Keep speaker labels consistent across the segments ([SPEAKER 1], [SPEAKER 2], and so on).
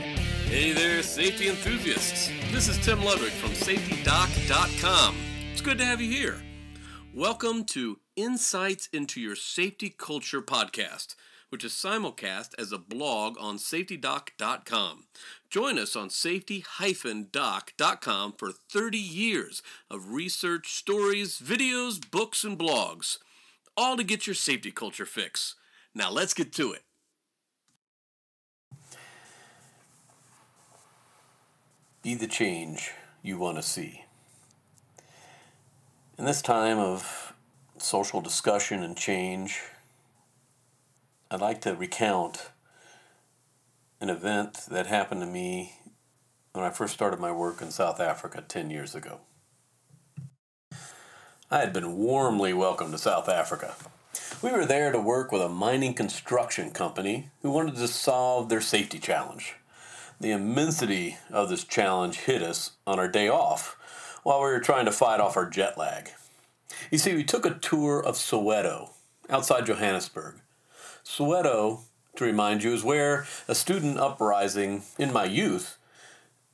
[SPEAKER 1] Hey there, safety enthusiasts. This is Tim Ludwig from SafetyDoc.com. It's good to have you here. Welcome to Insights into Your Safety Culture podcast, which is simulcast as a blog on SafetyDoc.com. Join us on safety-doc.com for 30 years of research, stories, videos, books, and blogs, all to get your safety culture fix. Now let's get to it. Be the change you want to see. In this time of social discussion and change, I'd like to recount an event that happened to me when I first started my work in South Africa 10 years ago. I had been warmly welcomed to South Africa. We were there to work with a mining construction company who wanted to solve their safety challenge. The immensity of this challenge hit us on our day off while we were trying to fight off our jet lag. You see, we took a tour of Soweto outside Johannesburg. Soweto, to remind you, is where a student uprising in my youth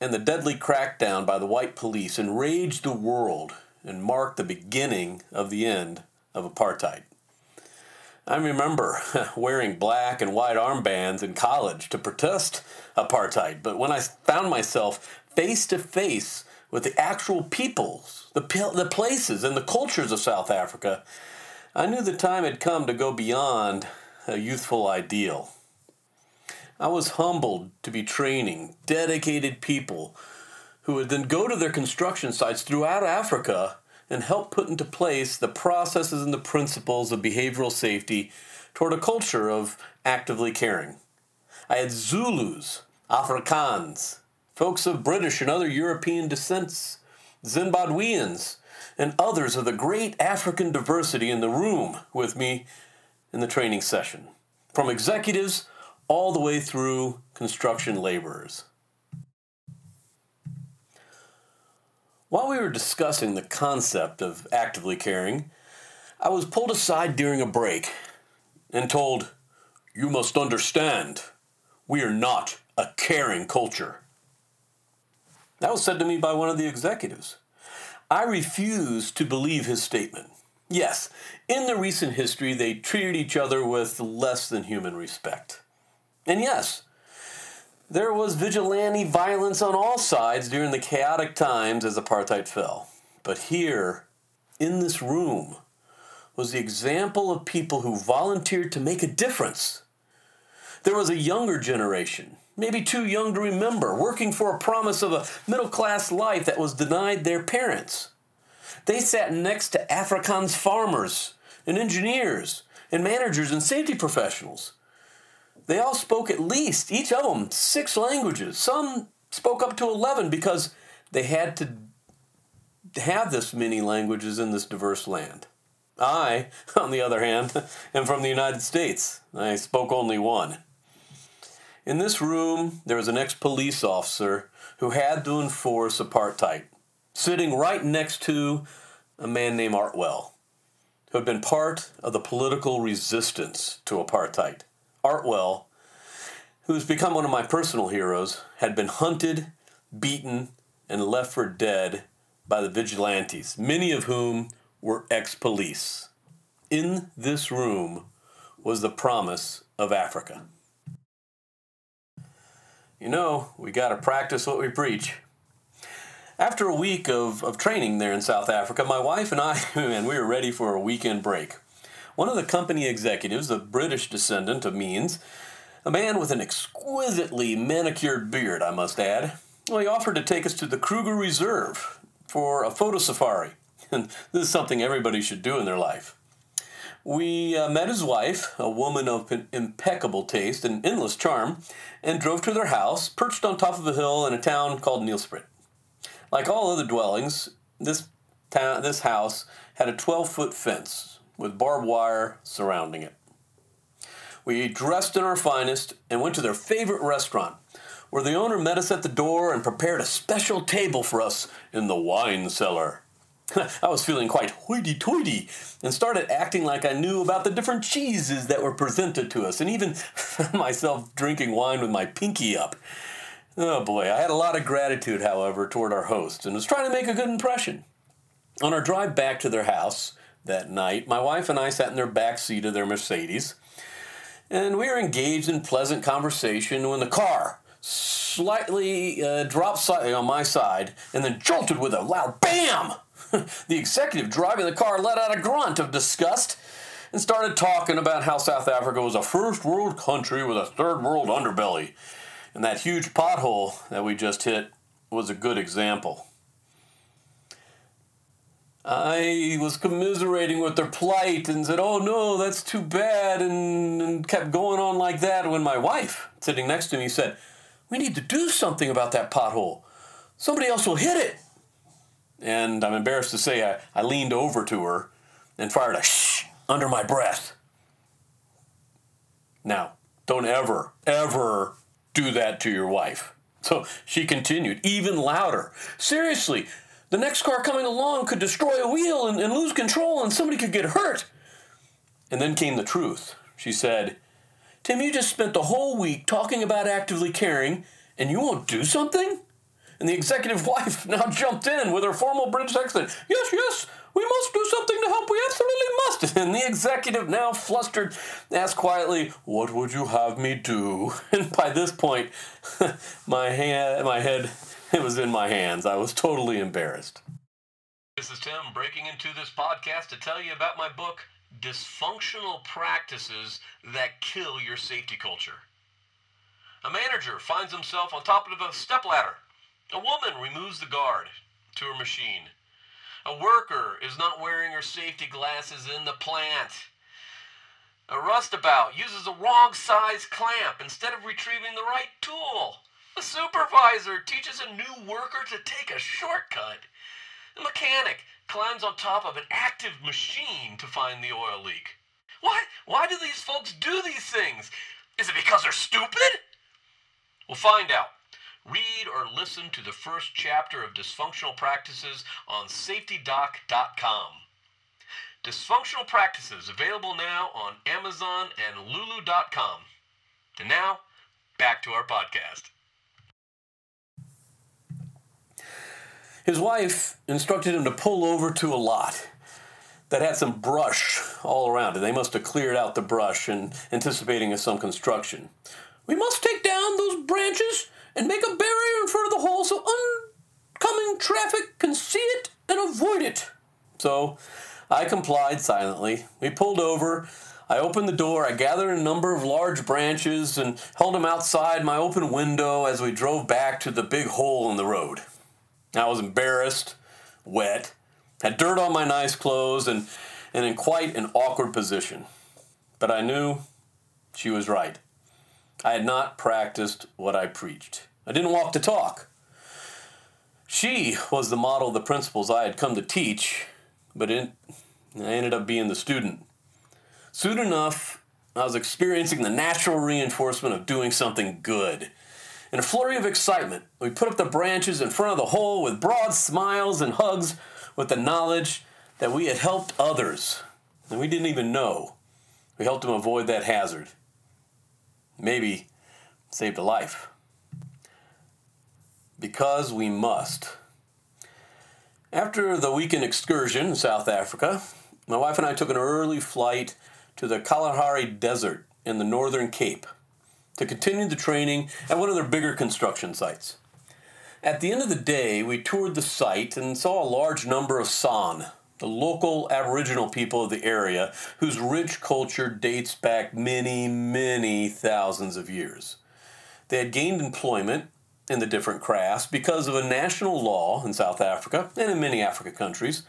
[SPEAKER 1] and the deadly crackdown by the white police enraged the world and marked the beginning of the end of apartheid. I remember wearing black and white armbands in college to protest apartheid, but when I found myself face to face with the actual peoples, the, the places, and the cultures of South Africa, I knew the time had come to go beyond a youthful ideal. I was humbled to be training dedicated people who would then go to their construction sites throughout Africa and help put into place the processes and the principles of behavioral safety toward a culture of actively caring. I had Zulus, Afrikaans, folks of British and other European descents, Zimbabweans, and others of the great African diversity in the room with me in the training session, from executives all the way through construction laborers. While we were discussing the concept of actively caring, I was pulled aside during a break and told, You must understand, we are not a caring culture. That was said to me by one of the executives. I refused to believe his statement. Yes, in the recent history, they treated each other with less than human respect. And yes, there was vigilante violence on all sides during the chaotic times as apartheid fell. But here, in this room, was the example of people who volunteered to make a difference. There was a younger generation, maybe too young to remember, working for a promise of a middle class life that was denied their parents. They sat next to Afrikaans farmers and engineers and managers and safety professionals they all spoke at least, each of them, six languages. Some spoke up to 11 because they had to have this many languages in this diverse land. I, on the other hand, am from the United States. I spoke only one. In this room, there was an ex police officer who had to enforce apartheid, sitting right next to a man named Artwell, who had been part of the political resistance to apartheid. Artwell, who's become one of my personal heroes, had been hunted, beaten, and left for dead by the vigilantes, many of whom were ex police. In this room was the promise of Africa. You know, we got to practice what we preach. After a week of, of training there in South Africa, my wife and I, man, we were ready for a weekend break. One of the company executives, a British descendant of Means, a man with an exquisitely manicured beard, I must add, well, he offered to take us to the Kruger Reserve for a photo safari. And this is something everybody should do in their life. We uh, met his wife, a woman of impeccable taste and endless charm, and drove to their house, perched on top of a hill in a town called Nelspruit. Like all other dwellings, this, ta- this house had a 12 foot fence with barbed wire surrounding it. We dressed in our finest and went to their favorite restaurant, where the owner met us at the door and prepared a special table for us in the wine cellar. I was feeling quite hoity toity and started acting like I knew about the different cheeses that were presented to us, and even found myself drinking wine with my pinky up. Oh boy, I had a lot of gratitude, however, toward our host and was trying to make a good impression. On our drive back to their house that night, my wife and I sat in their back seat of their Mercedes, and we were engaged in pleasant conversation when the car slightly uh, dropped slightly on my side and then jolted with a loud BAM! the executive driving the car let out a grunt of disgust and started talking about how South Africa was a first world country with a third world underbelly. And that huge pothole that we just hit was a good example. I was commiserating with their plight and said, Oh no, that's too bad, and, and kept going on like that when my wife, sitting next to me, said, We need to do something about that pothole. Somebody else will hit it. And I'm embarrassed to say I, I leaned over to her and fired a shh under my breath. Now, don't ever, ever do that to your wife. So she continued, even louder. Seriously, the next car coming along could destroy a wheel and, and lose control, and somebody could get hurt. And then came the truth. She said, Tim, you just spent the whole week talking about actively caring, and you won't do something? And the executive wife now jumped in with her formal British accent. Yes, yes, we must do something to help. We absolutely must. And the executive, now flustered, asked quietly, What would you have me do? And by this point, my, my head it was in my hands. I was totally embarrassed. This is Tim breaking into this podcast to tell you about my book, Dysfunctional Practices That Kill Your Safety Culture. A manager finds himself on top of a stepladder a woman removes the guard to her machine. A worker is not wearing her safety glasses in the plant. A roustabout uses the wrong size clamp instead of retrieving the right tool. A supervisor teaches a new worker to take a shortcut. A mechanic climbs on top of an active machine to find the oil leak. Why, why do these folks do these things? Is it because they're stupid? We'll find out. Read or listen to the first chapter of Dysfunctional Practices on safetydoc.com. Dysfunctional Practices available now on Amazon and Lulu.com. And now, back to our podcast. His wife instructed him to pull over to a lot that had some brush all around it. They must have cleared out the brush in anticipating of some construction. We must take down those branches and make a barrier in front of the hole so oncoming traffic can see it and avoid it. So I complied silently. We pulled over. I opened the door. I gathered a number of large branches and held them outside my open window as we drove back to the big hole in the road. I was embarrassed, wet, had dirt on my nice clothes, and, and in quite an awkward position. But I knew she was right. I had not practiced what I preached. I didn't walk the talk. She was the model of the principles I had come to teach, but it, I ended up being the student. Soon enough, I was experiencing the natural reinforcement of doing something good. In a flurry of excitement, we put up the branches in front of the hole with broad smiles and hugs with the knowledge that we had helped others, and we didn't even know. We helped them avoid that hazard maybe saved a life. Because we must. After the weekend excursion in South Africa, my wife and I took an early flight to the Kalahari Desert in the Northern Cape to continue the training at one of their bigger construction sites. At the end of the day, we toured the site and saw a large number of San, the local Aboriginal people of the area whose rich culture dates back many, many thousands of years. They had gained employment in the different crafts because of a national law in South Africa and in many Africa countries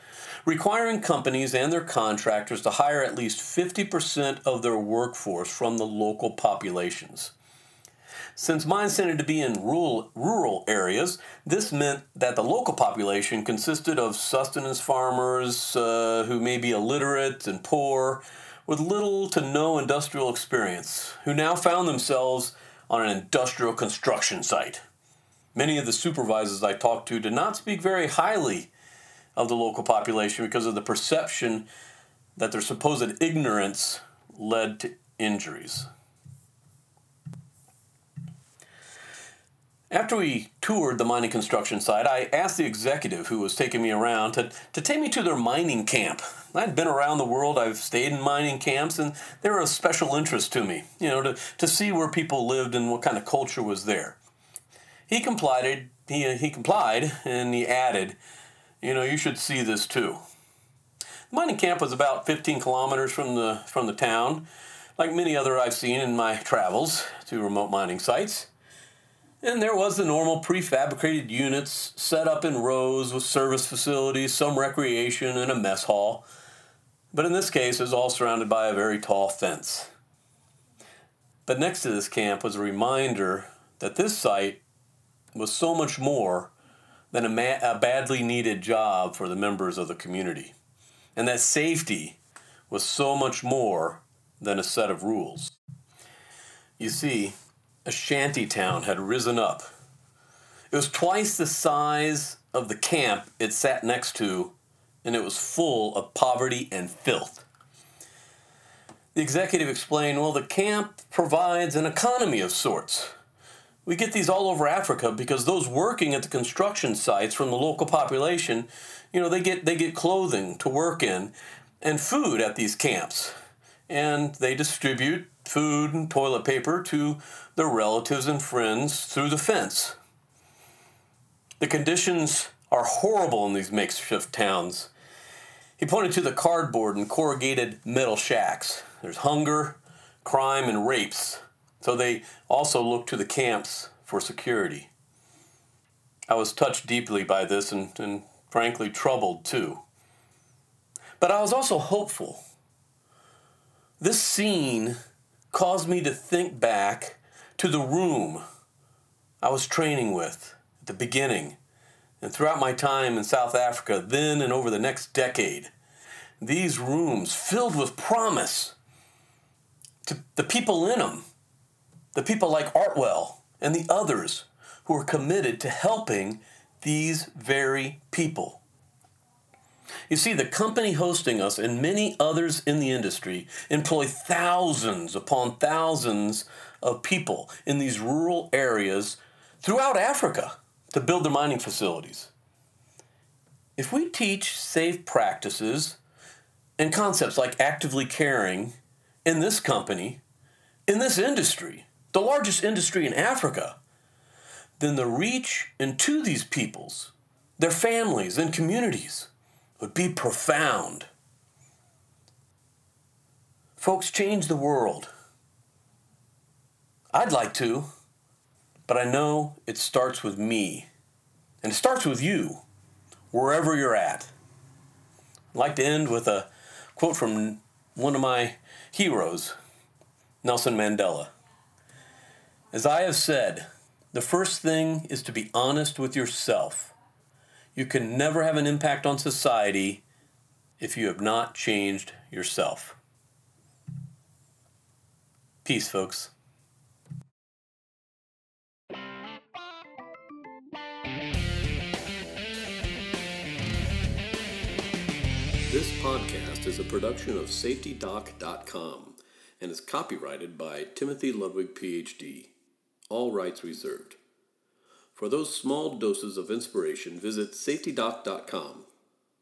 [SPEAKER 1] requiring companies and their contractors to hire at least 50% of their workforce from the local populations. Since mines tended to be in rural, rural areas, this meant that the local population consisted of sustenance farmers uh, who may be illiterate and poor, with little to no industrial experience, who now found themselves on an industrial construction site. Many of the supervisors I talked to did not speak very highly of the local population because of the perception that their supposed ignorance led to injuries. After we toured the mining construction site, I asked the executive who was taking me around to, to take me to their mining camp. I'd been around the world, I've stayed in mining camps, and they were of special interest to me, you know, to, to see where people lived and what kind of culture was there. He complied, he, he complied, and he added, you know, you should see this too. The mining camp was about 15 kilometers from the, from the town, like many other I've seen in my travels to remote mining sites. And there was the normal prefabricated units set up in rows with service facilities, some recreation, and a mess hall. But in this case, it was all surrounded by a very tall fence. But next to this camp was a reminder that this site was so much more than a, ma- a badly needed job for the members of the community, and that safety was so much more than a set of rules. You see, a shanty town had risen up. It was twice the size of the camp it sat next to, and it was full of poverty and filth. The executive explained well, the camp provides an economy of sorts. We get these all over Africa because those working at the construction sites from the local population, you know, they get they get clothing to work in and food at these camps. And they distribute food and toilet paper to their relatives and friends through the fence. The conditions are horrible in these makeshift towns. He pointed to the cardboard and corrugated metal shacks. There's hunger, crime, and rapes, so they also look to the camps for security. I was touched deeply by this and, and frankly troubled too. But I was also hopeful. This scene caused me to think back to the room I was training with at the beginning and throughout my time in South Africa, then and over the next decade. These rooms filled with promise to the people in them, the people like Artwell and the others who are committed to helping these very people. You see, the company hosting us and many others in the industry employ thousands upon thousands of people in these rural areas throughout Africa to build their mining facilities. If we teach safe practices and concepts like actively caring in this company, in this industry, the largest industry in Africa, then the reach into these peoples, their families, and communities would be profound. Folks, change the world. I'd like to, but I know it starts with me. And it starts with you, wherever you're at. I'd like to end with a quote from one of my heroes, Nelson Mandela. As I have said, the first thing is to be honest with yourself you can never have an impact on society if you have not changed yourself. Peace, folks. This podcast is a production of SafetyDoc.com and is copyrighted by Timothy Ludwig, PhD. All rights reserved. For those small doses of inspiration, visit safetydoc.com.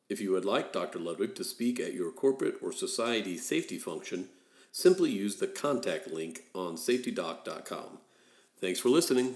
[SPEAKER 1] If you would like Dr. Ludwig to speak at your corporate or society safety function, simply use the contact link on safetydoc.com. Thanks for listening.